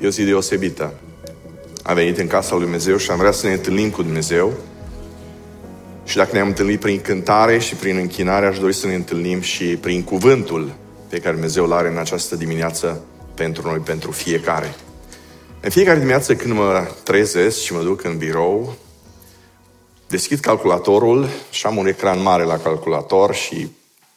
E o zi deosebită. Am venit în casa lui Dumnezeu și am vrea să ne întâlnim cu Dumnezeu. Și dacă ne-am întâlnit prin cântare și prin închinare, aș dori să ne întâlnim și prin cuvântul pe care Dumnezeu îl are în această dimineață pentru noi, pentru fiecare. În fiecare dimineață când mă trezesc și mă duc în birou, deschid calculatorul și am un ecran mare la calculator și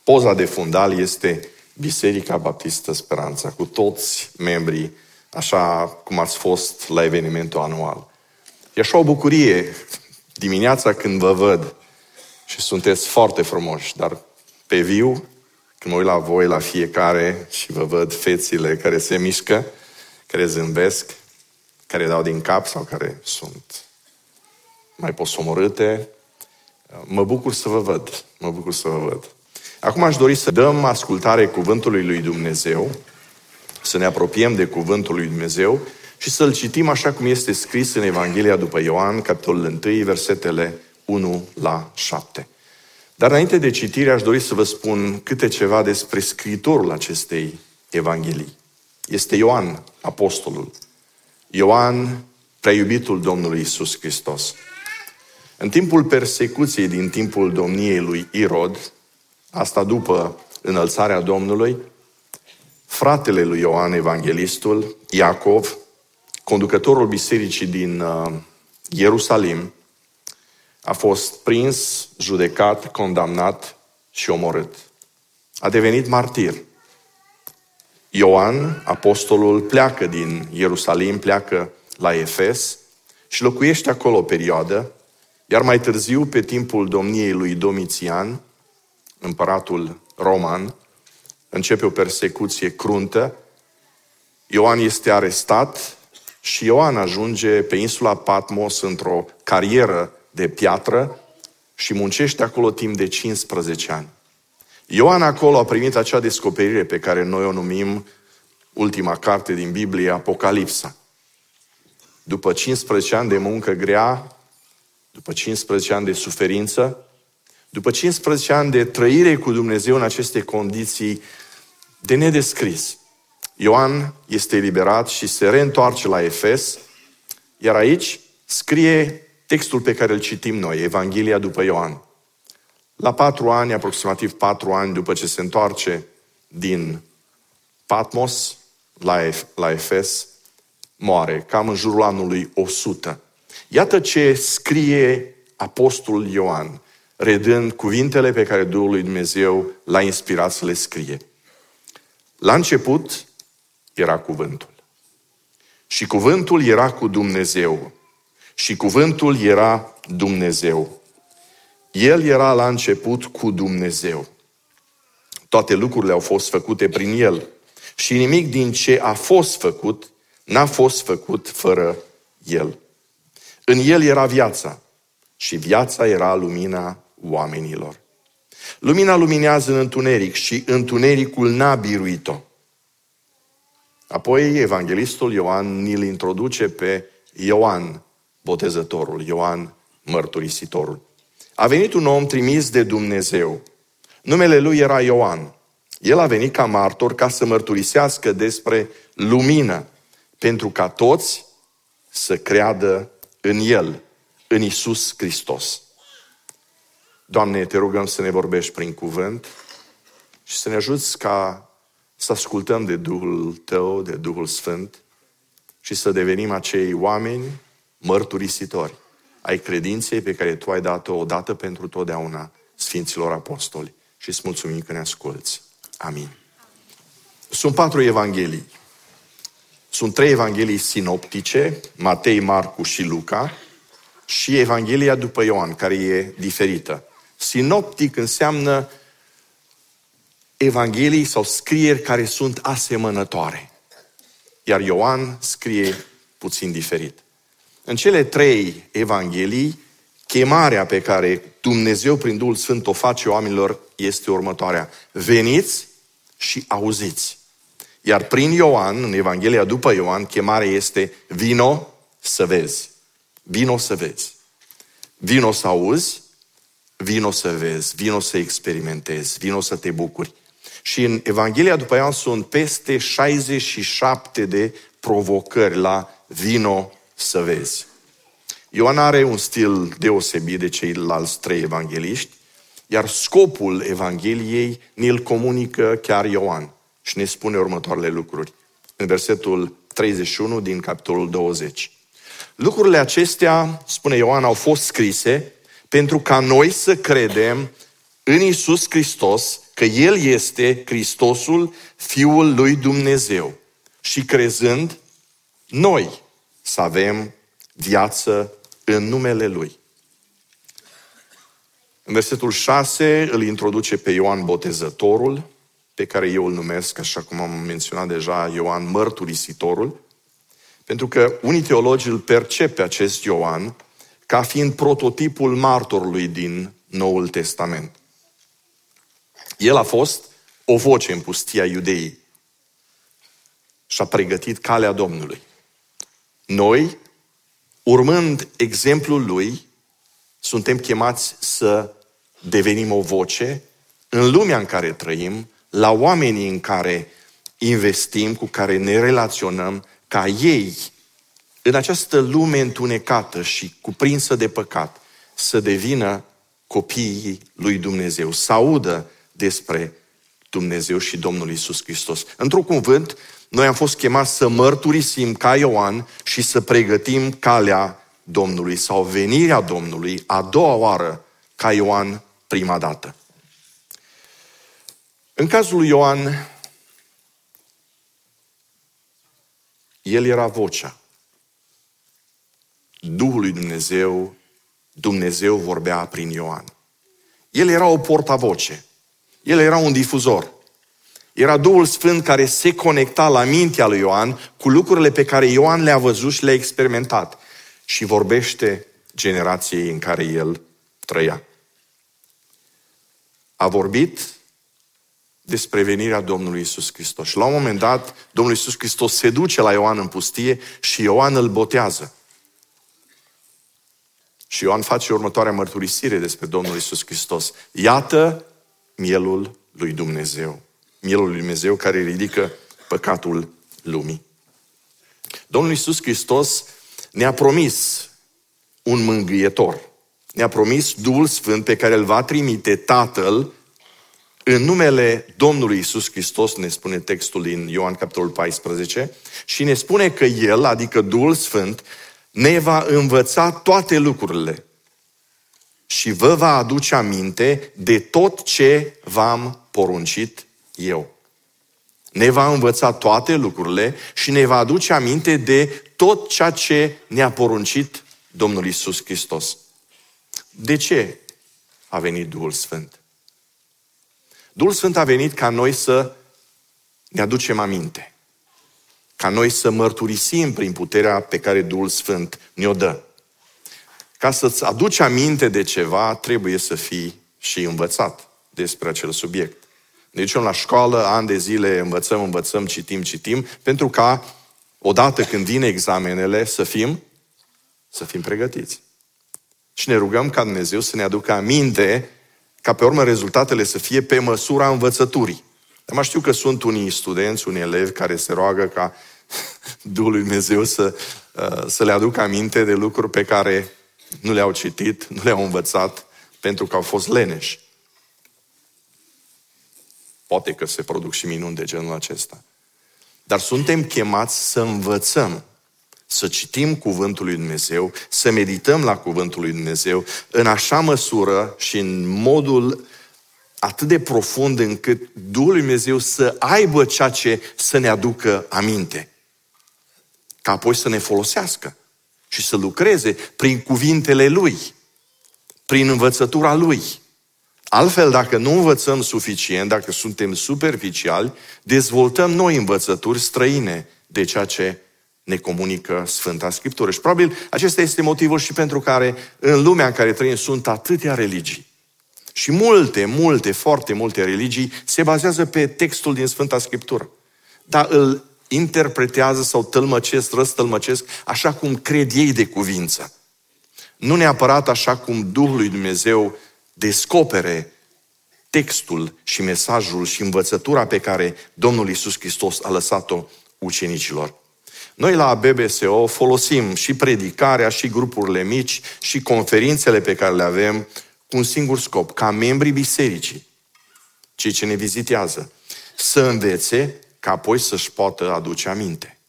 poza de fundal este Biserica Baptistă Speranța, cu toți membrii așa cum ați fost la evenimentul anual. E așa o bucurie dimineața când vă văd și sunteți foarte frumoși, dar pe viu, când mă uit la voi, la fiecare și vă văd fețile care se mișcă, care zâmbesc, care dau din cap sau care sunt mai posomorâte, mă bucur să vă văd. Mă bucur să vă văd. Acum aș dori să dăm ascultare cuvântului lui Dumnezeu să ne apropiem de Cuvântul lui Dumnezeu și să-l citim așa cum este scris în Evanghelia după Ioan, capitolul 1, versetele 1 la 7. Dar înainte de citire aș dori să vă spun câte ceva despre scriitorul acestei Evanghelii. Este Ioan, apostolul. Ioan, preiubitul Domnului Isus Hristos. În timpul persecuției din timpul domniei lui Irod, asta după înălțarea Domnului, fratele lui Ioan Evanghelistul, Iacov, conducătorul bisericii din uh, Ierusalim, a fost prins, judecat, condamnat și omorât. A devenit martir. Ioan, apostolul, pleacă din Ierusalim, pleacă la Efes și locuiește acolo o perioadă, iar mai târziu, pe timpul domniei lui Domitian, împăratul roman, începe o persecuție cruntă, Ioan este arestat și Ioan ajunge pe insula Patmos într-o carieră de piatră și muncește acolo timp de 15 ani. Ioan acolo a primit acea descoperire pe care noi o numim ultima carte din Biblie, Apocalipsa. După 15 ani de muncă grea, după 15 ani de suferință, după 15 ani de trăire cu Dumnezeu în aceste condiții de nedescris, Ioan este eliberat și se reîntoarce la Efes, iar aici scrie textul pe care îl citim noi, Evanghelia după Ioan. La patru ani, aproximativ patru ani după ce se întoarce din Patmos la, Ef- la Efes, moare, cam în jurul anului 100. Iată ce scrie apostolul Ioan redând cuvintele pe care Duhul lui Dumnezeu l-a inspirat să le scrie. La început era cuvântul. Și cuvântul era cu Dumnezeu. Și cuvântul era Dumnezeu. El era la început cu Dumnezeu. Toate lucrurile au fost făcute prin El. Și nimic din ce a fost făcut n-a fost făcut fără El. În El era viața și viața era lumina oamenilor. Lumina luminează în întuneric și întunericul n-a biruit-o. Apoi evanghelistul Ioan ni-l introduce pe Ioan, botezătorul, Ioan, mărturisitorul. A venit un om trimis de Dumnezeu. Numele lui era Ioan. El a venit ca martor ca să mărturisească despre lumină, pentru ca toți să creadă în El, în Isus Hristos. Doamne, te rugăm să ne vorbești prin cuvânt și să ne ajuți ca să ascultăm de Duhul Tău, de Duhul Sfânt și să devenim acei oameni mărturisitori ai credinței pe care Tu ai dat-o odată pentru totdeauna Sfinților Apostoli. Și îți mulțumim că ne asculți. Amin. Sunt patru evanghelii. Sunt trei evanghelii sinoptice, Matei, Marcu și Luca, și Evanghelia după Ioan, care e diferită. Sinoptic înseamnă evanghelii sau scrieri care sunt asemănătoare. Iar Ioan scrie puțin diferit. În cele trei evanghelii, chemarea pe care Dumnezeu prin Duhul Sfânt o face oamenilor este următoarea. Veniți și auziți. Iar prin Ioan, în Evanghelia după Ioan, chemarea este vino să vezi. Vino să vezi. Vino să auzi, vino să vezi, vino să experimentezi, vino să te bucuri. Și în Evanghelia după Ioan sunt peste 67 de provocări la vino să vezi. Ioan are un stil deosebit de ceilalți trei evangeliști, iar scopul Evangheliei ne-l comunică chiar Ioan și ne spune următoarele lucruri. În versetul 31 din capitolul 20. Lucrurile acestea, spune Ioan, au fost scrise pentru ca noi să credem în Isus Hristos că El este Hristosul, Fiul lui Dumnezeu. Și crezând, noi să avem viață în numele Lui. În versetul 6 îl introduce pe Ioan Botezătorul, pe care eu îl numesc, așa cum am menționat deja, Ioan Mărturisitorul, pentru că unii teologi îl percep pe acest Ioan ca fiind prototipul martorului din Noul Testament. El a fost o voce în pustia iudeii și a pregătit calea Domnului. Noi, urmând exemplul lui, suntem chemați să devenim o voce în lumea în care trăim, la oamenii în care investim, cu care ne relaționăm, ca ei, în această lume întunecată și cuprinsă de păcat, să devină copiii lui Dumnezeu, să audă despre Dumnezeu și Domnul Isus Hristos. Într-un cuvânt, noi am fost chemați să mărturisim ca Ioan și să pregătim calea Domnului sau venirea Domnului a doua oară ca Ioan prima dată. În cazul lui Ioan, el era vocea. Duhul lui Dumnezeu, Dumnezeu vorbea prin Ioan. El era o portavoce. El era un difuzor. Era Duhul Sfânt care se conecta la mintea lui Ioan cu lucrurile pe care Ioan le-a văzut și le-a experimentat. Și vorbește generației în care el trăia. A vorbit despre venirea Domnului Isus Hristos. Și la un moment dat, Domnul Isus Hristos se duce la Ioan în pustie și Ioan îl botează. Și Ioan face următoarea mărturisire despre Domnul Isus Hristos. Iată mielul lui Dumnezeu. Mielul lui Dumnezeu care ridică păcatul lumii. Domnul Isus Hristos ne-a promis un mângâietor. Ne-a promis Duhul Sfânt pe care îl va trimite Tatăl în numele Domnului Isus Hristos, ne spune textul din Ioan capitolul 14, și ne spune că El, adică Duhul Sfânt, ne va învăța toate lucrurile și vă va aduce aminte de tot ce v-am poruncit eu. Ne va învăța toate lucrurile și ne va aduce aminte de tot ceea ce ne-a poruncit Domnul Isus Hristos. De ce a venit Duhul Sfânt? Duhul Sfânt a venit ca noi să ne aducem aminte. Ca noi să mărturisim prin puterea pe care Duhul Sfânt ne-o dă. Ca să-ți aduci aminte de ceva, trebuie să fii și învățat despre acel subiect. Deci la școală, ani de zile, învățăm, învățăm, citim, citim, pentru ca, odată când vine examenele, să fim, să fim pregătiți. Și ne rugăm ca Dumnezeu să ne aducă aminte ca pe urmă rezultatele să fie pe măsura învățăturii. Dar știu că sunt unii studenți, unii elevi care se roagă ca Duhul lui Dumnezeu să, uh, să le aducă aminte de lucruri pe care nu le-au citit, nu le-au învățat, pentru că au fost leneși. Poate că se produc și minuni de genul acesta. Dar suntem chemați să învățăm să citim Cuvântul lui Dumnezeu, să medităm la Cuvântul lui Dumnezeu în așa măsură și în modul atât de profund încât Duhul lui Dumnezeu să aibă ceea ce să ne aducă aminte. Ca apoi să ne folosească și să lucreze prin cuvintele Lui, prin învățătura Lui. Altfel, dacă nu învățăm suficient, dacă suntem superficiali, dezvoltăm noi învățături străine de ceea ce ne comunică Sfânta Scriptură. Și probabil acesta este motivul și pentru care în lumea în care trăim sunt atâtea religii. Și multe, multe, foarte multe religii se bazează pe textul din Sfânta Scriptură. Dar îl interpretează sau tălmăcesc, răstălmăcesc, așa cum cred ei de cuvință. Nu neapărat așa cum Duhul lui Dumnezeu descopere textul și mesajul și învățătura pe care Domnul Isus Hristos a lăsat-o ucenicilor. Noi la BBSO folosim și predicarea, și grupurile mici, și conferințele pe care le avem cu un singur scop, ca membrii bisericii, cei ce ne vizitează, să învețe ca apoi să-și poată aduce aminte.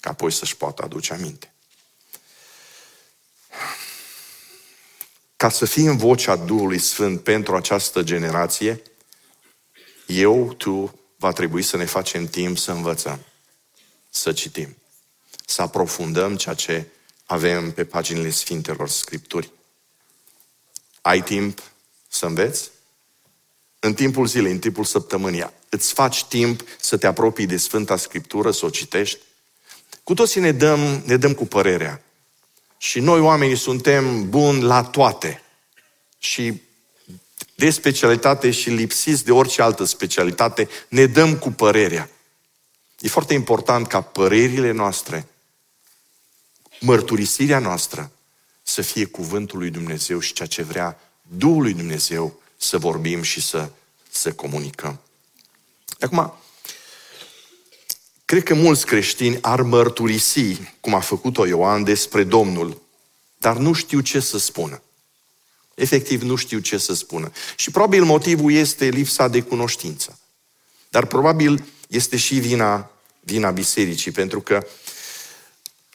Ca apoi să-și poată aduce aminte. Ca să fim vocea Duhului Sfânt pentru această generație, eu, tu, va trebui să ne facem timp să învățăm, să citim, să aprofundăm ceea ce avem pe paginile Sfintelor Scripturi. Ai timp să înveți? În timpul zilei, în timpul săptămânii, îți faci timp să te apropii de Sfânta Scriptură, să o citești? Cu toții ne dăm, ne dăm cu părerea. Și noi oamenii suntem buni la toate. Și de specialitate și lipsiți de orice altă specialitate, ne dăm cu părerea. E foarte important ca părerile noastre, mărturisirea noastră, să fie cuvântul lui Dumnezeu și ceea ce vrea Duhul lui Dumnezeu să vorbim și să, să comunicăm. Acum, cred că mulți creștini ar mărturisi, cum a făcut-o Ioan, despre Domnul, dar nu știu ce să spună. Efectiv, nu știu ce să spună. Și probabil motivul este lipsa de cunoștință. Dar probabil este și vina, vina bisericii, pentru că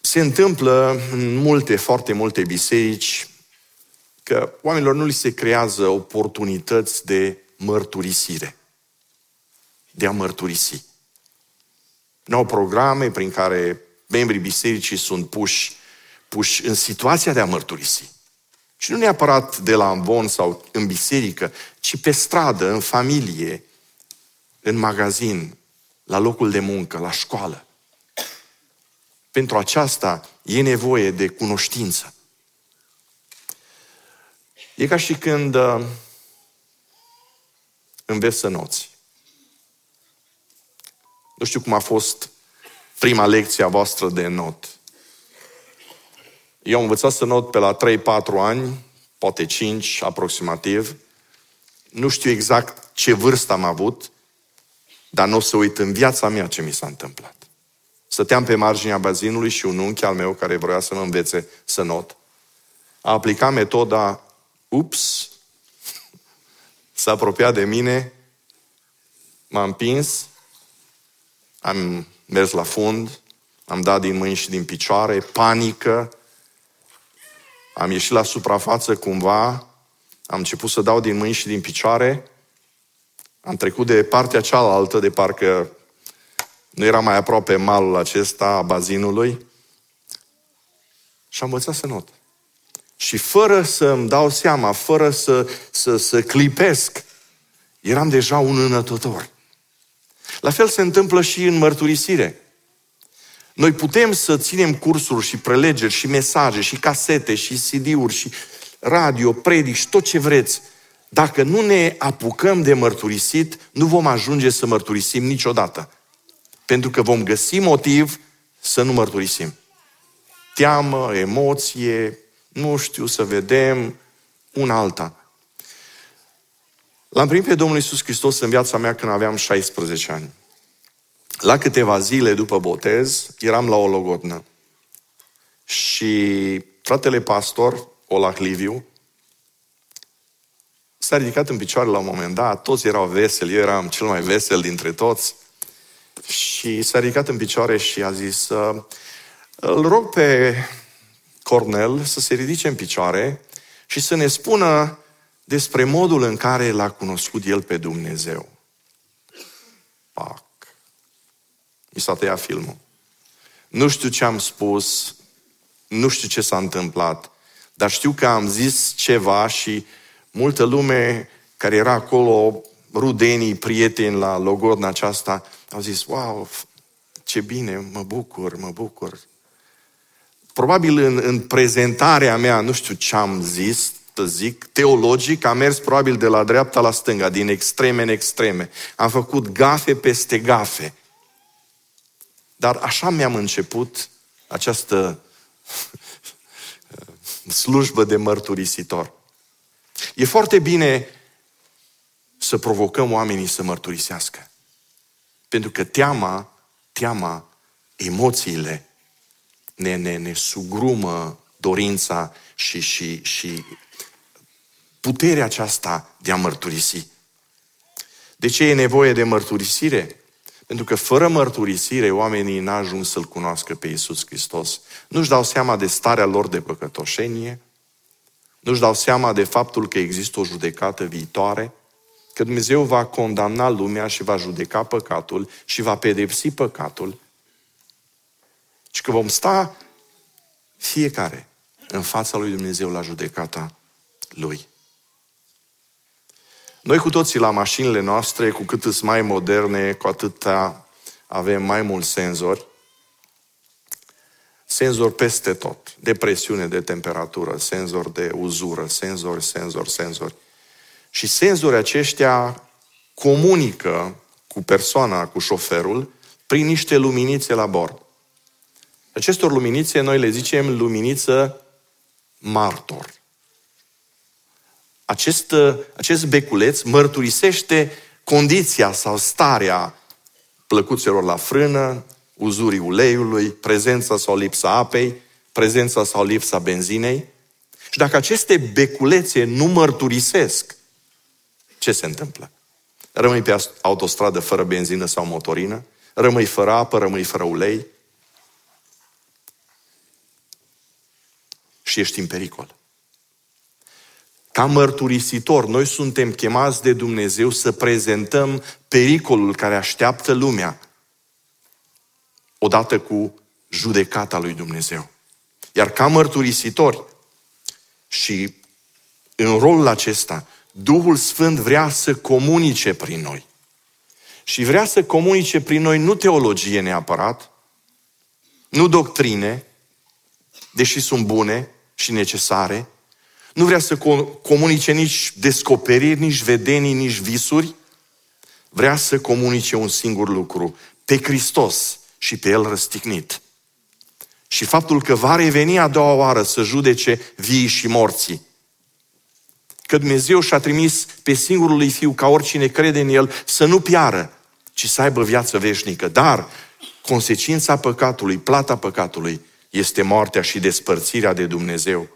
se întâmplă în multe, foarte multe biserici că oamenilor nu li se creează oportunități de mărturisire. De a mărturisi. Nu au programe prin care membrii bisericii sunt puși, puși în situația de a mărturisi. Și nu neapărat de la ambon sau în biserică, ci pe stradă, în familie, în magazin, la locul de muncă, la școală. Pentru aceasta e nevoie de cunoștință. E ca și când uh, înveți să noți. Nu știu cum a fost prima lecție a voastră de not. Eu am învățat să not pe la 3-4 ani, poate 5 aproximativ. Nu știu exact ce vârstă am avut, dar nu o să uit în viața mea ce mi s-a întâmplat. Stăteam pe marginea bazinului și un unchi al meu care vrea să mă învețe să not. A aplicat metoda ups, s-a apropiat de mine, m-a împins, am mers la fund, am dat din mâini și din picioare, panică, am ieșit la suprafață cumva, am început să dau din mâini și din picioare, am trecut de partea cealaltă, de parcă nu era mai aproape malul acesta a bazinului. Și am învățat să not. Și fără să îmi dau seama, fără să, să, să clipesc, eram deja un înătător. La fel se întâmplă și în mărturisire. Noi putem să ținem cursuri și prelegeri și mesaje și casete și CD-uri și radio, predici și tot ce vreți. Dacă nu ne apucăm de mărturisit, nu vom ajunge să mărturisim niciodată. Pentru că vom găsi motiv să nu mărturisim. Teamă, emoție, nu știu, să vedem un alta. L-am primit pe Domnul Isus Hristos în viața mea când aveam 16 ani. La câteva zile după botez, eram la o logodnă. Și fratele pastor, Olah Liviu, s-a ridicat în picioare la un moment dat, toți erau veseli, eu eram cel mai vesel dintre toți. Și s-a ridicat în picioare și a zis, îl rog pe Cornel să se ridice în picioare și să ne spună despre modul în care l-a cunoscut el pe Dumnezeu. Pac. Mi s-a tăiat filmul. Nu știu ce am spus, nu știu ce s-a întâmplat, dar știu că am zis ceva și multă lume care era acolo, rudenii, prieteni la logodna aceasta, au zis, wow, ce bine, mă bucur, mă bucur. Probabil în, în prezentarea mea, nu știu ce am zis, să zic, teologic, am mers probabil de la dreapta la stânga, din extreme în extreme. Am făcut gafe peste gafe. Dar așa mi-am început această slujbă de mărturisitor. E foarte bine să provocăm oamenii să mărturisească. Pentru că teama, teama, emoțiile ne, ne, ne sugrumă dorința și, și, și puterea aceasta de a mărturisi. De ce e nevoie de mărturisire? Pentru că fără mărturisire oamenii n-ajung să-L cunoască pe Iisus Hristos. Nu-și dau seama de starea lor de păcătoșenie, nu-și dau seama de faptul că există o judecată viitoare, că Dumnezeu va condamna lumea și va judeca păcatul și va pedepsi păcatul și că vom sta fiecare în fața lui Dumnezeu la judecata lui. Noi cu toții la mașinile noastre, cu cât sunt mai moderne, cu atât avem mai mulți senzori. Senzori peste tot. De presiune, de temperatură, senzori de uzură, senzori, senzori, senzori. Și senzorii aceștia comunică cu persoana, cu șoferul, prin niște luminițe la bord. Acestor luminițe noi le zicem luminiță martor acest, acest beculeț mărturisește condiția sau starea plăcuțelor la frână, uzurii uleiului, prezența sau lipsa apei, prezența sau lipsa benzinei. Și dacă aceste beculețe nu mărturisesc, ce se întâmplă? Rămâi pe autostradă fără benzină sau motorină, rămâi fără apă, rămâi fără ulei și ești în pericol. Ca mărturisitor, noi suntem chemați de Dumnezeu să prezentăm pericolul care așteaptă lumea odată cu judecata lui Dumnezeu. Iar ca mărturisitori și în rolul acesta, Duhul Sfânt vrea să comunice prin noi. Și vrea să comunice prin noi nu teologie neapărat, nu doctrine, deși sunt bune și necesare, nu vrea să comunice nici descoperiri, nici vedenii, nici visuri. Vrea să comunice un singur lucru. Pe Hristos și pe El răstignit. Și faptul că va reveni a doua oară să judece vii și morții. Că Dumnezeu și-a trimis pe singurul lui Fiu ca oricine crede în El să nu piară, ci să aibă viață veșnică. Dar consecința păcatului, plata păcatului, este moartea și despărțirea de Dumnezeu.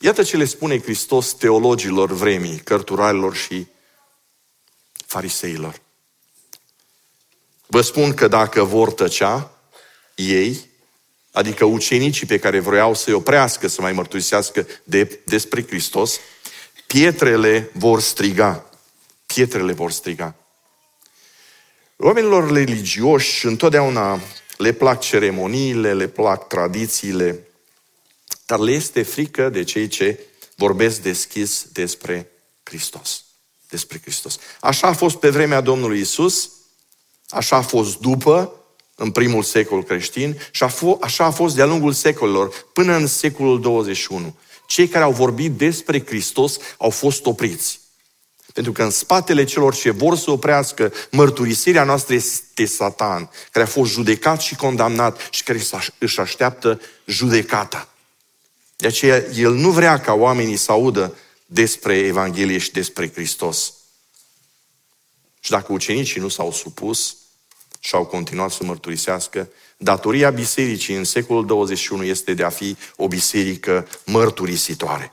Iată ce le spune Hristos teologilor vremii, cărturarilor și fariseilor. Vă spun că dacă vor tăcea, ei, adică ucenicii pe care vreau să-i oprească să mai mărturisească de, despre Hristos, pietrele vor striga. Pietrele vor striga. Oamenilor religioși întotdeauna le plac ceremoniile, le plac tradițiile, dar le este frică de cei ce vorbesc deschis despre Hristos. Despre Hristos. Așa a fost pe vremea Domnului Isus, așa a fost după, în primul secol creștin, și așa a fost de-a lungul secolelor, până în secolul 21. Cei care au vorbit despre Hristos au fost opriți. Pentru că în spatele celor ce vor să oprească mărturisirea noastră este Satan, care a fost judecat și condamnat și care își așteaptă judecata. De aceea, el nu vrea ca oamenii să audă despre Evanghelie și despre Hristos. Și dacă ucenicii nu s-au supus și au continuat să mărturisească, datoria bisericii în secolul 21 este de a fi o biserică mărturisitoare.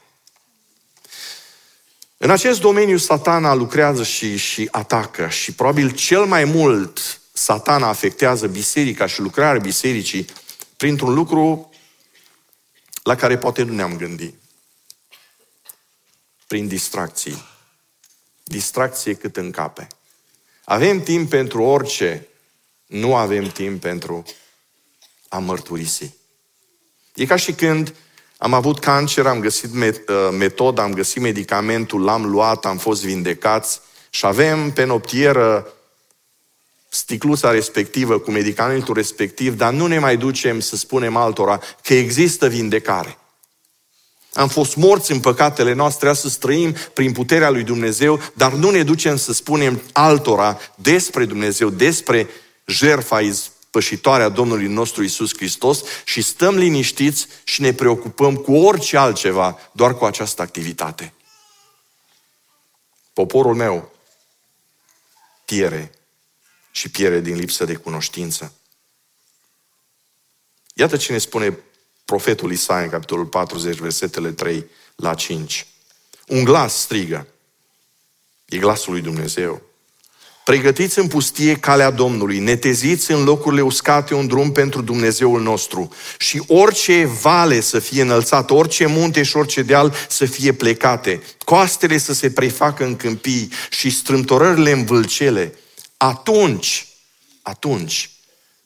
În acest domeniu satana lucrează și, și atacă și probabil cel mai mult satana afectează biserica și lucrarea bisericii printr-un lucru la care poate nu ne-am gândit. Prin distracții. Distracție cât în cape. Avem timp pentru orice, nu avem timp pentru a mărturisi. E ca și când am avut cancer, am găsit uh, metoda, am găsit medicamentul, l-am luat, am fost vindecați și avem pe noptieră sticluța respectivă cu medicamentul respectiv, dar nu ne mai ducem să spunem altora că există vindecare. Am fost morți în păcatele noastre, să trăim prin puterea lui Dumnezeu, dar nu ne ducem să spunem altora despre Dumnezeu, despre jertfa izpășitoare a Domnului nostru Isus Hristos și stăm liniștiți și ne preocupăm cu orice altceva, doar cu această activitate. Poporul meu piere și piere din lipsă de cunoștință. Iată ce ne spune profetul Isaia în capitolul 40, versetele 3 la 5. Un glas strigă. E glasul lui Dumnezeu. Pregătiți în pustie calea Domnului, neteziți în locurile uscate un drum pentru Dumnezeul nostru și orice vale să fie înălțat, orice munte și orice deal să fie plecate, coastele să se prefacă în câmpii și strâmtorările în vâlcele. Atunci, atunci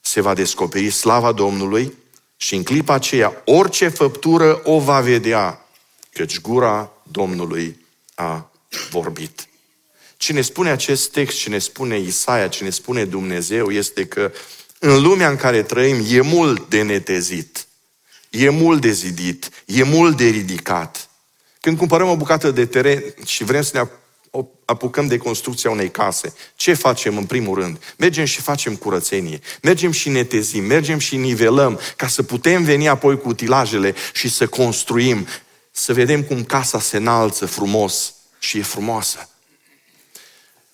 se va descoperi slava Domnului și în clipa aceea orice făptură o va vedea, căci gura Domnului a vorbit. Cine spune acest text, cine spune Isaia, cine spune Dumnezeu, este că în lumea în care trăim e mult de netezit, e mult de zidit, e mult de ridicat. Când cumpărăm o bucată de teren și vrem să ne apucăm de construcția unei case, ce facem în primul rând? Mergem și facem curățenie, mergem și netezim, mergem și nivelăm ca să putem veni apoi cu utilajele și să construim, să vedem cum casa se înalță frumos și e frumoasă.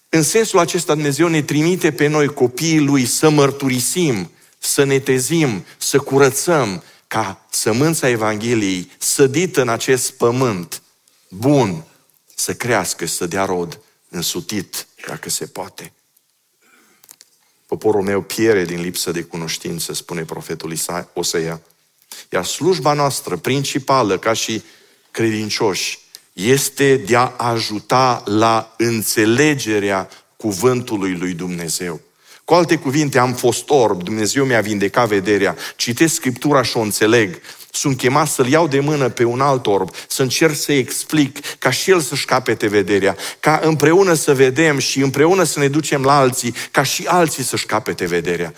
În sensul acesta Dumnezeu ne trimite pe noi, copiii Lui, să mărturisim, să netezim, să curățăm, ca sămânța Evangheliei sădită în acest pământ bun să crească, să dea rod însutit, dacă se poate. Poporul meu piere din lipsă de cunoștință, spune profetul Osea. Iar slujba noastră principală, ca și credincioși, este de a ajuta la înțelegerea cuvântului lui Dumnezeu. Cu alte cuvinte, am fost orb, Dumnezeu mi-a vindecat vederea, citesc Scriptura și o înțeleg. Sunt chemat să-l iau de mână pe un alt orb, să încerc să explic, ca și el să-și capete vederea, ca împreună să vedem și împreună să ne ducem la alții, ca și alții să-și capete vederea.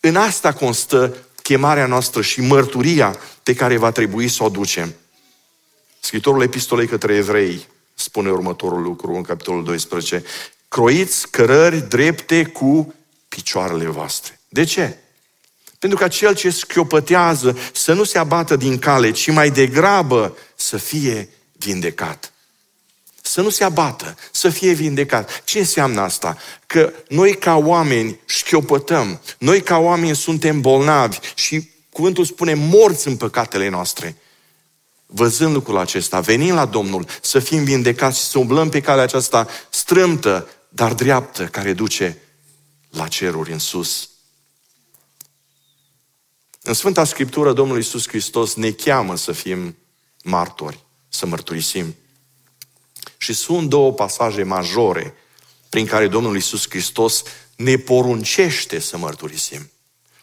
În asta constă chemarea noastră și mărturia pe care va trebui să o ducem. Scritorul epistolei către evrei spune următorul lucru în capitolul 12. Croiți cărări drepte cu picioarele voastre. De ce? Pentru că cel ce schiopătează să nu se abată din cale, ci mai degrabă să fie vindecat. Să nu se abată, să fie vindecat. Ce înseamnă asta? Că noi ca oameni șchiopătăm, noi ca oameni suntem bolnavi și cuvântul spune morți în păcatele noastre văzând lucrul acesta, venind la Domnul, să fim vindecați și să umblăm pe calea aceasta strâmtă, dar dreaptă, care duce la ceruri în sus. În Sfânta Scriptură, Domnul Iisus Hristos ne cheamă să fim martori, să mărturisim. Și sunt două pasaje majore prin care Domnul Iisus Hristos ne poruncește să mărturisim.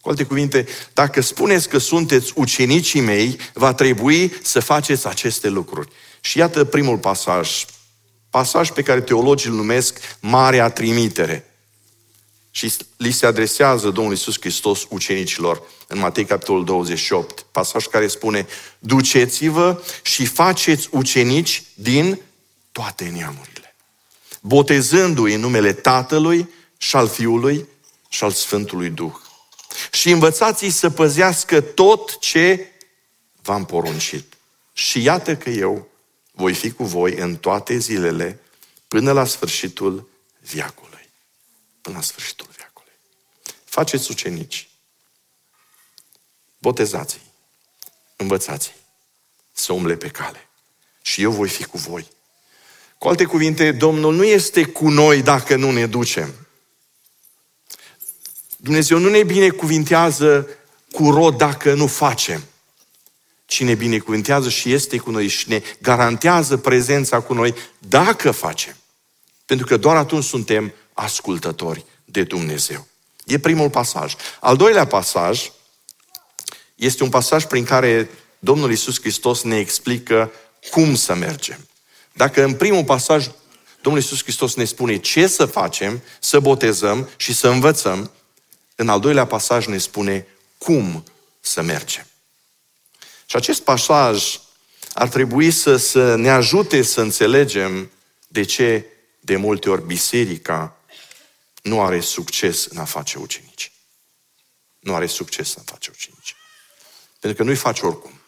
Cu alte cuvinte, dacă spuneți că sunteți ucenicii mei, va trebui să faceți aceste lucruri. Și iată primul pasaj, pasaj pe care teologii îl numesc Marea Trimitere. Și li se adresează Domnul Iisus Hristos ucenicilor în Matei capitolul 28, pasaj care spune Duceți-vă și faceți ucenici din toate neamurile, botezându-i în numele Tatălui și al Fiului și al Sfântului Duh și învățați-i să păzească tot ce v-am poruncit. Și iată că eu voi fi cu voi în toate zilele până la sfârșitul viacului. Până la sfârșitul viacului. Faceți ucenici. Botezați-i. Învățați-i să umble pe cale. Și eu voi fi cu voi. Cu alte cuvinte, Domnul nu este cu noi dacă nu ne ducem. Dumnezeu nu ne binecuvintează cu rod dacă nu facem. Ci ne binecuvintează și este cu noi și ne garantează prezența cu noi dacă facem. Pentru că doar atunci suntem ascultători de Dumnezeu. E primul pasaj. Al doilea pasaj este un pasaj prin care Domnul Isus Hristos ne explică cum să mergem. Dacă în primul pasaj Domnul Iisus Hristos ne spune ce să facem, să botezăm și să învățăm. În al doilea pasaj ne spune cum să mergem. Și acest pasaj ar trebui să, să ne ajute să înțelegem de ce de multe ori biserica nu are succes în a face ucenici. Nu are succes în a face ucenici. Pentru că nu-i faci oricum.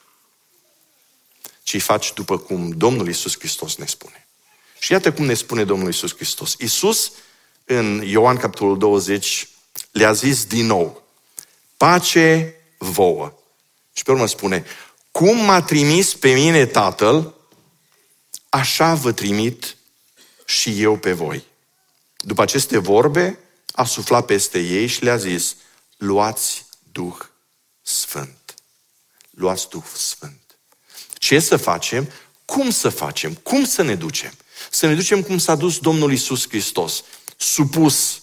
Ci îi faci după cum Domnul Isus Hristos ne spune. Și iată cum ne spune Domnul Isus Hristos. Isus, în Ioan capitolul 20, le-a zis din nou, pace vouă. Și pe urmă spune, cum m-a trimis pe mine Tatăl, așa vă trimit și eu pe voi. După aceste vorbe, a suflat peste ei și le-a zis, luați Duh Sfânt. Luați Duh Sfânt. Ce să facem? Cum să facem? Cum să ne ducem? Să ne ducem cum s-a dus Domnul Isus Hristos, supus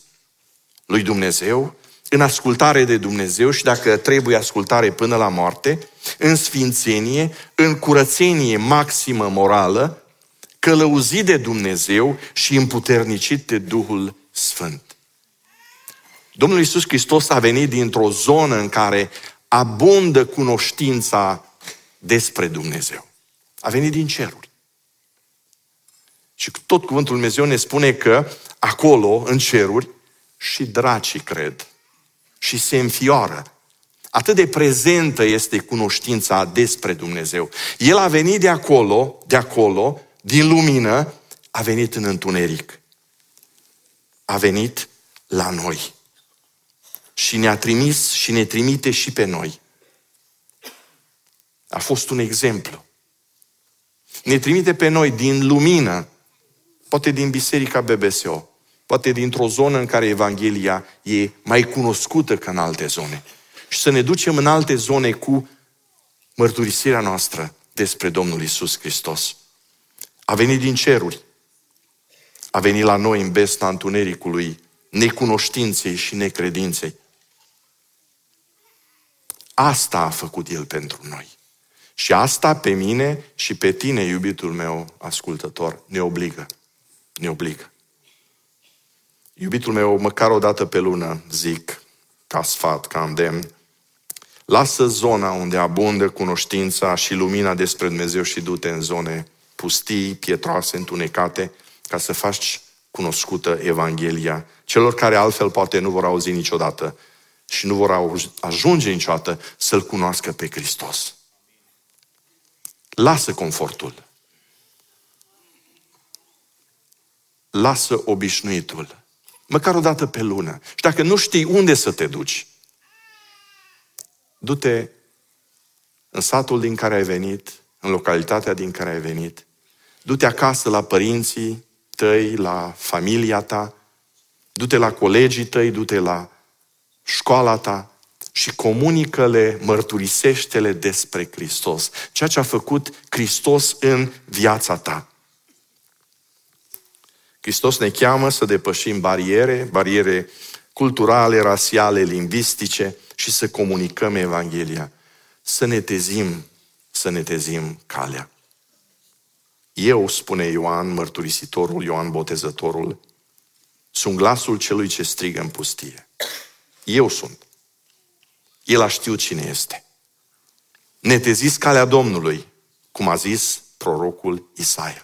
lui Dumnezeu, în ascultare de Dumnezeu și dacă trebuie ascultare până la moarte, în sfințenie, în curățenie maximă morală, călăuzit de Dumnezeu și împuternicit de Duhul Sfânt. Domnul Iisus Hristos a venit dintr-o zonă în care abundă cunoștința despre Dumnezeu. A venit din ceruri. Și tot cuvântul Dumnezeu ne spune că acolo, în ceruri, și dracii cred și se înfioară. Atât de prezentă este cunoștința despre Dumnezeu. El a venit de acolo, de acolo, din lumină, a venit în întuneric. A venit la noi. Și ne-a trimis și ne trimite și pe noi. A fost un exemplu. Ne trimite pe noi din lumină, poate din Biserica BBSO, poate dintr-o zonă în care Evanghelia e mai cunoscută ca în alte zone. Și să ne ducem în alte zone cu mărturisirea noastră despre Domnul Isus Hristos. A venit din ceruri. A venit la noi în besna întunericului, necunoștinței și necredinței. Asta a făcut El pentru noi. Și asta pe mine și pe tine, iubitul meu ascultător, ne obligă. Ne obligă. Iubitul meu, măcar o dată pe lună, zic, ca sfat, ca îndemn, lasă zona unde abundă cunoștința și lumina despre Dumnezeu și du-te în zone pustii, pietroase, întunecate, ca să faci cunoscută Evanghelia celor care altfel poate nu vor auzi niciodată și nu vor ajunge niciodată să-L cunoască pe Hristos. Lasă confortul. Lasă obișnuitul. Măcar o dată pe lună. Și dacă nu știi unde să te duci, du-te în satul din care ai venit, în localitatea din care ai venit, du-te acasă la părinții tăi, la familia ta, du-te la colegii tăi, du-te la școala ta și comunică-le, mărturisește-le despre Hristos. Ceea ce a făcut Hristos în viața ta. Hristos ne cheamă să depășim bariere, bariere culturale, rasiale, lingvistice și să comunicăm Evanghelia. Să ne tezim, să ne tezim calea. Eu, spune Ioan, mărturisitorul, Ioan Botezătorul, sunt glasul celui ce strigă în pustie. Eu sunt. El a știut cine este. Netezis calea Domnului, cum a zis prorocul Isaia.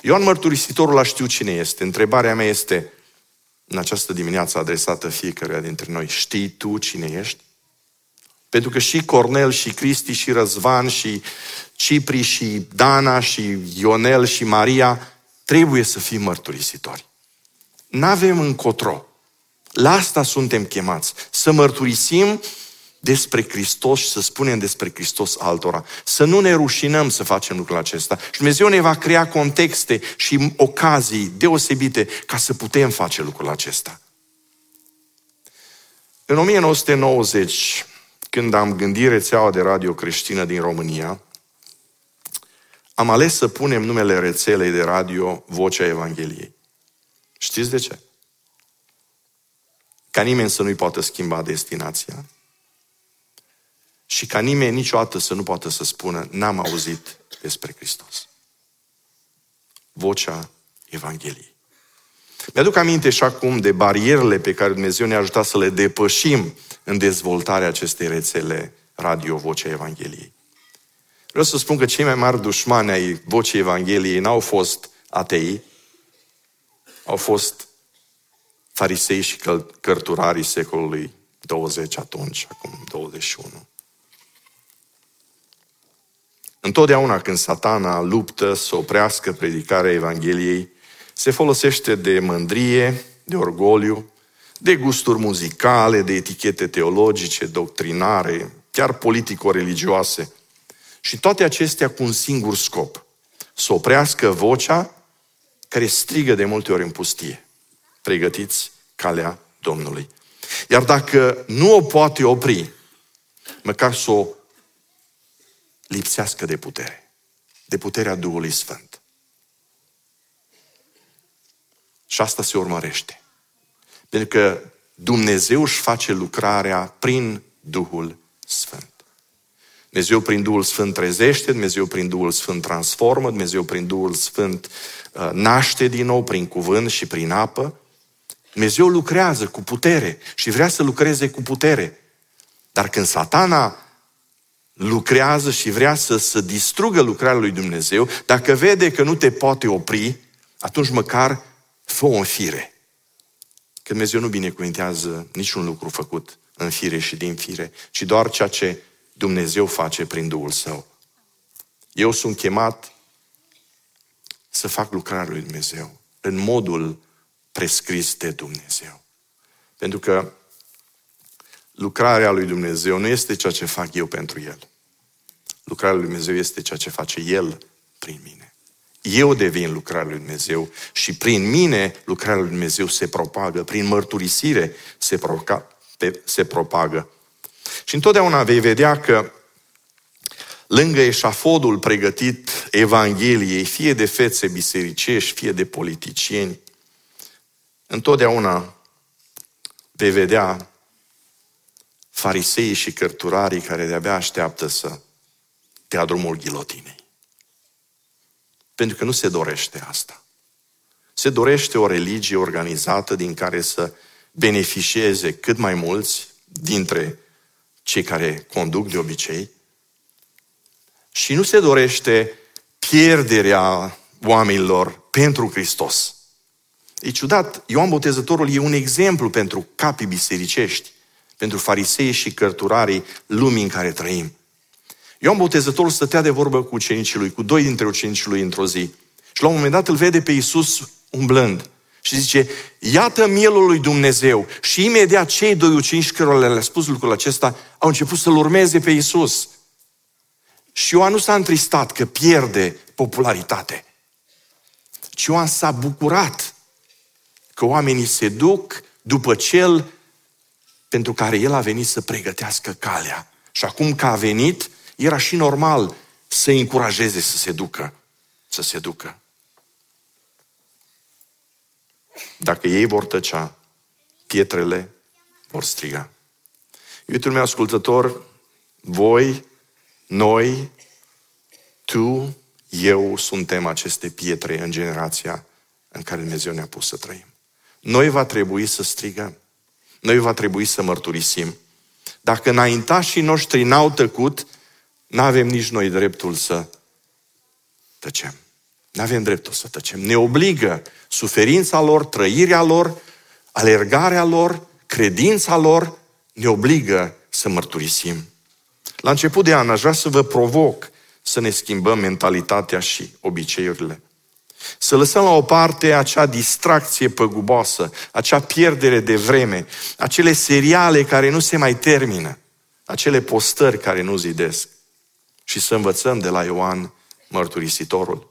Ioan Mărturisitorul a știut cine este. Întrebarea mea este, în această dimineață adresată fiecăruia dintre noi, știi tu cine ești? Pentru că și Cornel, și Cristi, și Răzvan, și Cipri, și Dana, și Ionel, și Maria trebuie să fim mărturisitori. N-avem încotro. La asta suntem chemați. Să mărturisim despre Hristos și să spunem despre Hristos altora. Să nu ne rușinăm să facem lucrul acesta. Și Dumnezeu ne va crea contexte și ocazii deosebite ca să putem face lucrul acesta. În 1990, când am gândit rețeaua de radio creștină din România, am ales să punem numele rețelei de radio Vocea Evangheliei. Știți de ce? Ca nimeni să nu-i poată schimba destinația, și ca nimeni niciodată să nu poată să spună, n-am auzit despre Hristos. Vocea Evangheliei. Mi-aduc aminte și acum de barierele pe care Dumnezeu ne-a ajutat să le depășim în dezvoltarea acestei rețele radio Vocea Evangheliei. Vreau să spun că cei mai mari dușmani ai Vocii Evangheliei n-au fost atei, au fost farisei și cărturarii secolului 20 atunci, acum 21. Întotdeauna când satana luptă să oprească predicarea Evangheliei, se folosește de mândrie, de orgoliu, de gusturi muzicale, de etichete teologice, doctrinare, chiar politico-religioase. Și toate acestea cu un singur scop. Să oprească vocea care strigă de multe ori în pustie. Pregătiți calea Domnului. Iar dacă nu o poate opri, măcar să o lipsească de putere. De puterea Duhului Sfânt. Și asta se urmărește. Pentru că Dumnezeu își face lucrarea prin Duhul Sfânt. Dumnezeu prin Duhul Sfânt trezește, Dumnezeu prin Duhul Sfânt transformă, Dumnezeu prin Duhul Sfânt uh, naște din nou prin cuvânt și prin apă. Dumnezeu lucrează cu putere și vrea să lucreze cu putere. Dar când satana lucrează și vrea să, să distrugă lucrarea lui Dumnezeu, dacă vede că nu te poate opri, atunci măcar fă o în fire. Că Dumnezeu nu binecuvintează niciun lucru făcut în fire și din fire, ci doar ceea ce Dumnezeu face prin Duhul Său. Eu sunt chemat să fac lucrarea lui Dumnezeu în modul prescris de Dumnezeu. Pentru că lucrarea lui Dumnezeu nu este ceea ce fac eu pentru El. Lucrarea lui Dumnezeu este ceea ce face El prin mine. Eu devin lucrarea lui Dumnezeu și prin mine lucrarea lui Dumnezeu se propagă, prin mărturisire se, proca, se propagă. Și întotdeauna vei vedea că lângă eșafodul pregătit Evangheliei, fie de fețe bisericești, fie de politicieni, întotdeauna vei vedea fariseii și cărturarii care de-abia așteaptă să dea drumul ghilotinei. Pentru că nu se dorește asta. Se dorește o religie organizată din care să beneficieze cât mai mulți dintre cei care conduc de obicei. Și nu se dorește pierderea oamenilor pentru Hristos. E ciudat, Ioan Botezătorul e un exemplu pentru capii bisericești, pentru farisei și cărturarii lumii în care trăim. Ioan Botezătorul stătea de vorbă cu ucenicii lui, cu doi dintre ucenicii lui într-o zi. Și la un moment dat îl vede pe Iisus umblând. Și zice, iată mielul lui Dumnezeu. Și imediat cei doi ucenici cărora le-a spus lucrul acesta au început să-L urmeze pe Iisus. Și Ioan nu s-a întristat că pierde popularitate. Ci Ioan s-a bucurat că oamenii se duc după cel pentru care el a venit să pregătească calea. Și acum că a venit, era și normal să-i încurajeze să se ducă. Să se ducă. Dacă ei vor tăcea, pietrele vor striga. Iubitul meu ascultător, voi, noi, tu, eu suntem aceste pietre în generația în care Dumnezeu ne-a pus să trăim. Noi va trebui să strigăm. Noi va trebui să mărturisim. Dacă înaintașii noștri n-au tăcut, nu avem nici noi dreptul să tăcem. Nu avem dreptul să tăcem. Ne obligă suferința lor, trăirea lor, alergarea lor, credința lor, ne obligă să mărturisim. La început de an aș vrea să vă provoc să ne schimbăm mentalitatea și obiceiurile. Să lăsăm la o parte acea distracție păguboasă, acea pierdere de vreme, acele seriale care nu se mai termină, acele postări care nu zidesc și să învățăm de la Ioan mărturisitorul.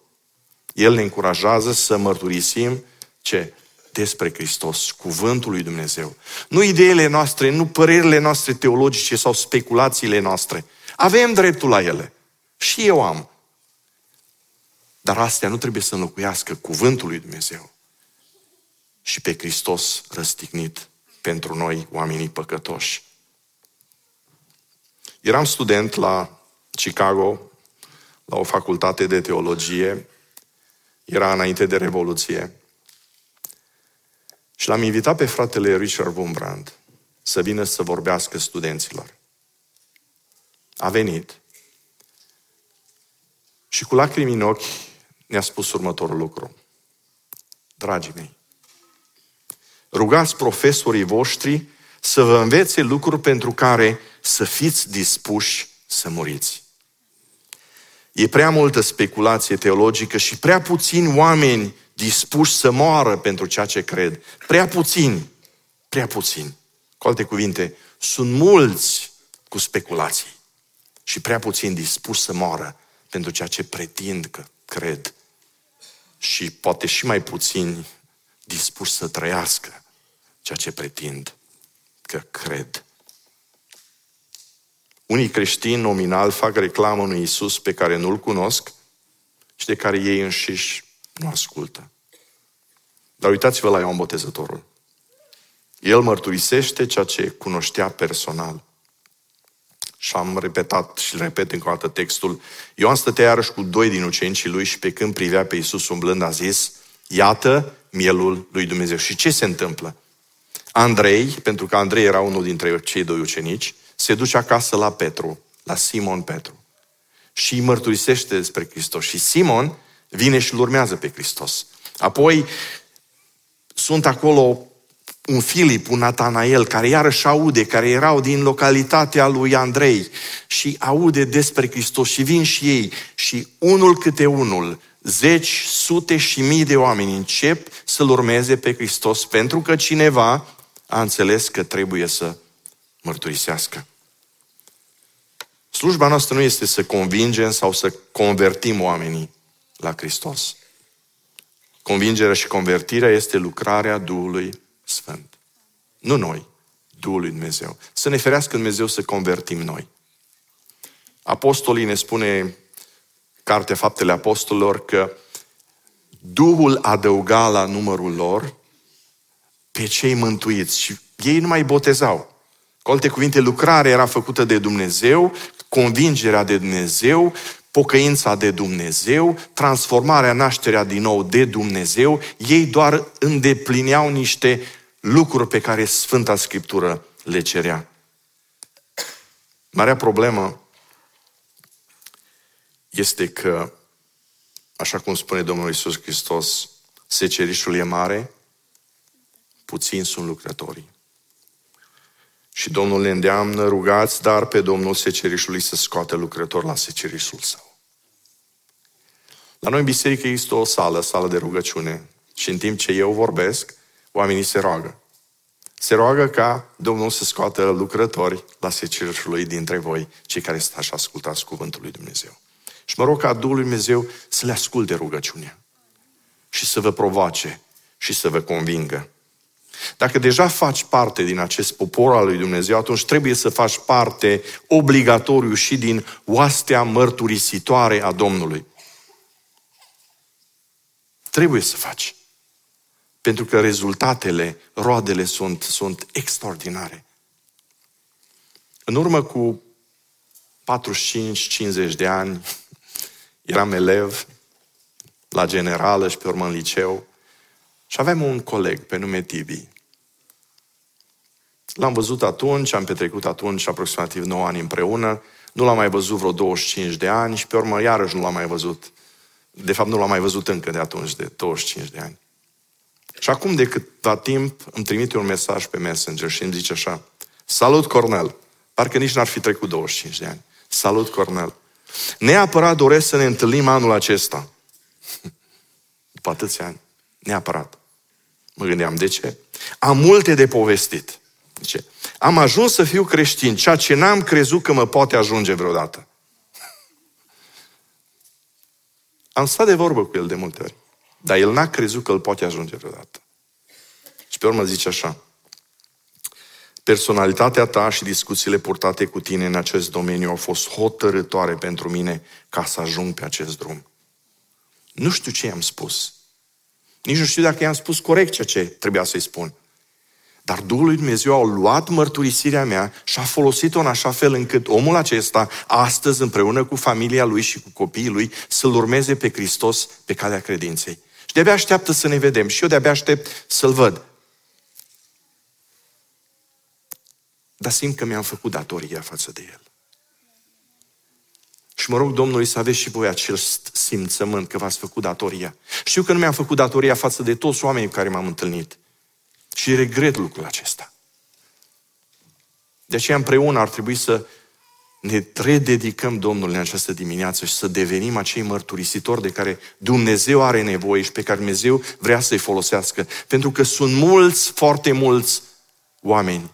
El ne încurajează să mărturisim ce? Despre Hristos, cuvântul lui Dumnezeu. Nu ideile noastre, nu părerile noastre teologice sau speculațiile noastre. Avem dreptul la ele. Și eu am. Dar astea nu trebuie să înlocuiască cuvântul lui Dumnezeu și pe Hristos răstignit pentru noi, oamenii păcătoși. Eram student la Chicago, la o facultate de teologie, era înainte de Revoluție. Și l-am invitat pe fratele Richard Wumbrand să vină să vorbească studenților. A venit și cu lacrimi în ochi ne-a spus următorul lucru. Dragii mei, rugați profesorii voștri să vă învețe lucruri pentru care să fiți dispuși să muriți. E prea multă speculație teologică și prea puțini oameni dispuși să moară pentru ceea ce cred. Prea puțini. Prea puțini. Cu alte cuvinte, sunt mulți cu speculații și prea puțini dispuși să moară pentru ceea ce pretind că cred și poate și mai puțini dispuși să trăiască ceea ce pretind că cred. Unii creștini nominal fac reclamă unui Isus pe care nu-L cunosc și de care ei înșiși nu ascultă. Dar uitați-vă la Ioan Botezătorul. El mărturisește ceea ce cunoștea personal. Și am repetat și repet încă o dată textul. Ioan stătea iarăși cu doi din ucenicii lui și pe când privea pe Iisus umblând a zis, iată mielul lui Dumnezeu. Și ce se întâmplă? Andrei, pentru că Andrei era unul dintre cei doi ucenici, se duce acasă la Petru, la Simon Petru. Și îi mărturisește despre Hristos. Și Simon vine și îl urmează pe Hristos. Apoi sunt acolo un Filip, un Natanael, care iarăși aude, care erau din localitatea lui Andrei și aude despre Hristos și vin și ei și unul câte unul, zeci, sute și mii de oameni încep să-L urmeze pe Hristos pentru că cineva a înțeles că trebuie să mărturisească. Slujba noastră nu este să convingem sau să convertim oamenii la Hristos. Convingerea și convertirea este lucrarea Duhului Sfânt. Nu noi, Duhul lui Dumnezeu. Să ne ferească Dumnezeu să convertim noi. Apostolii ne spune Cartea Faptele Apostolilor că Duhul adăuga la numărul lor pe cei mântuiți și ei nu mai botezau. Cu alte cuvinte, lucrarea era făcută de Dumnezeu, convingerea de Dumnezeu, pocăința de Dumnezeu, transformarea, nașterea din nou de Dumnezeu, ei doar îndeplineau niște lucruri pe care Sfânta Scriptură le cerea. Marea problemă este că, așa cum spune Domnul Isus Hristos, secerișul e mare, puțini sunt lucrătorii. Și Domnul ne îndeamnă, rugați, dar pe Domnul secerișului să scoate lucrător la secerișul său. La noi în biserică există o sală, sală de rugăciune. Și în timp ce eu vorbesc, oamenii se roagă. Se roagă ca Domnul să scoată lucrători la secerișul lui dintre voi, cei care stați și ascultați cuvântul lui Dumnezeu. Și mă rog ca Duhul lui Dumnezeu să le asculte rugăciunea și să vă provoace și să vă convingă. Dacă deja faci parte din acest popor al lui Dumnezeu, atunci trebuie să faci parte obligatoriu și din oastea mărturisitoare a Domnului. Trebuie să faci. Pentru că rezultatele, roadele sunt, sunt extraordinare. În urmă cu 45-50 de ani, eram elev la generală și pe urmă în liceu și aveam un coleg pe nume Tibi. L-am văzut atunci, am petrecut atunci aproximativ 9 ani împreună, nu l-am mai văzut vreo 25 de ani și pe urmă iarăși nu l-am mai văzut. De fapt, nu l-am mai văzut încă de atunci, de 25 de ani. Și acum de câtva timp îmi trimite un mesaj pe Messenger și îmi zice așa, Salut, Cornel! Parcă nici n-ar fi trecut 25 de ani. Salut, Cornel! Neapărat doresc să ne întâlnim anul acesta. După atâția ani. Neapărat. Mă gândeam, de ce? Am multe de povestit. Zice, am ajuns să fiu creștin, ceea ce n-am crezut că mă poate ajunge vreodată. Am stat de vorbă cu el de multe ori, dar el n-a crezut că îl poate ajunge vreodată. Și pe urmă zice așa, personalitatea ta și discuțiile purtate cu tine în acest domeniu au fost hotărătoare pentru mine ca să ajung pe acest drum. Nu știu ce i-am spus. Nici nu știu dacă i-am spus corect ceea ce trebuia să-i spun. Dar Duhul lui Dumnezeu a luat mărturisirea mea și a folosit-o în așa fel încât omul acesta, astăzi, împreună cu familia lui și cu copiii lui, să-L urmeze pe Hristos pe calea credinței. Și de-abia așteaptă să ne vedem. Și eu de-abia aștept să-l văd. Dar simt că mi-am făcut datoria față de el. Și mă rog Domnului să aveți și voi acel simțământ că v-ați făcut datoria. Știu că nu mi-am făcut datoria față de toți oamenii cu care m-am întâlnit. Și regret lucrul acesta. De aceea împreună ar trebui să ne rededicăm Domnului în această dimineață și să devenim acei mărturisitori de care Dumnezeu are nevoie și pe care Dumnezeu vrea să-i folosească. Pentru că sunt mulți, foarte mulți oameni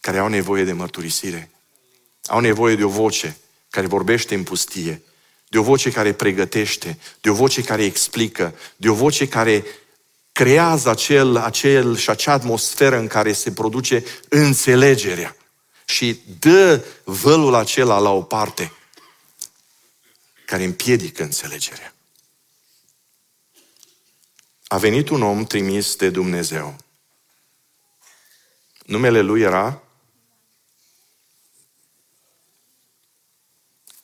care au nevoie de mărturisire. Au nevoie de o voce care vorbește în pustie, de o voce care pregătește, de o voce care explică, de o voce care creează acel, acel și acea atmosferă în care se produce înțelegerea și dă vălul acela la o parte care împiedică înțelegerea. A venit un om trimis de Dumnezeu. Numele lui era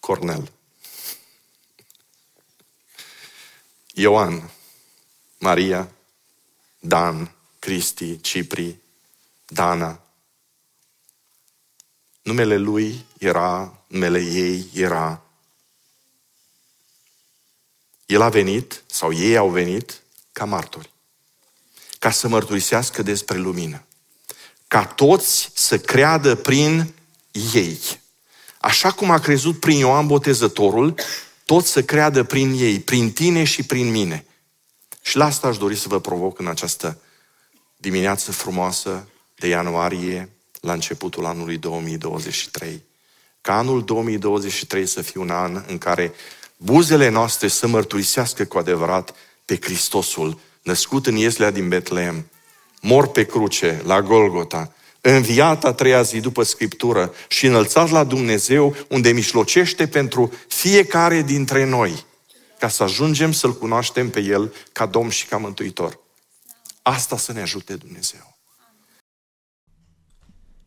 Cornel. Ioan, Maria, Dan, Cristi, Cipri, Dana. Numele lui era, numele ei era. El a venit, sau ei au venit, ca martori, ca să mărturisească despre lumină, ca toți să creadă prin ei. Așa cum a crezut prin Ioan Botezătorul, tot să creadă prin ei, prin tine și prin mine. Și la asta aș dori să vă provoc în această dimineață frumoasă de ianuarie, la începutul anului 2023. Ca anul 2023 să fie un an în care buzele noastre să mărturisească cu adevărat pe Hristosul, născut în Ieslea din Betleem, mor pe cruce, la Golgota, înviat a treia zi după Scriptură și înălțat la Dumnezeu, unde mișlocește pentru fiecare dintre noi, ca să ajungem să-L cunoaștem pe El ca Domn și ca Mântuitor. Asta să ne ajute Dumnezeu.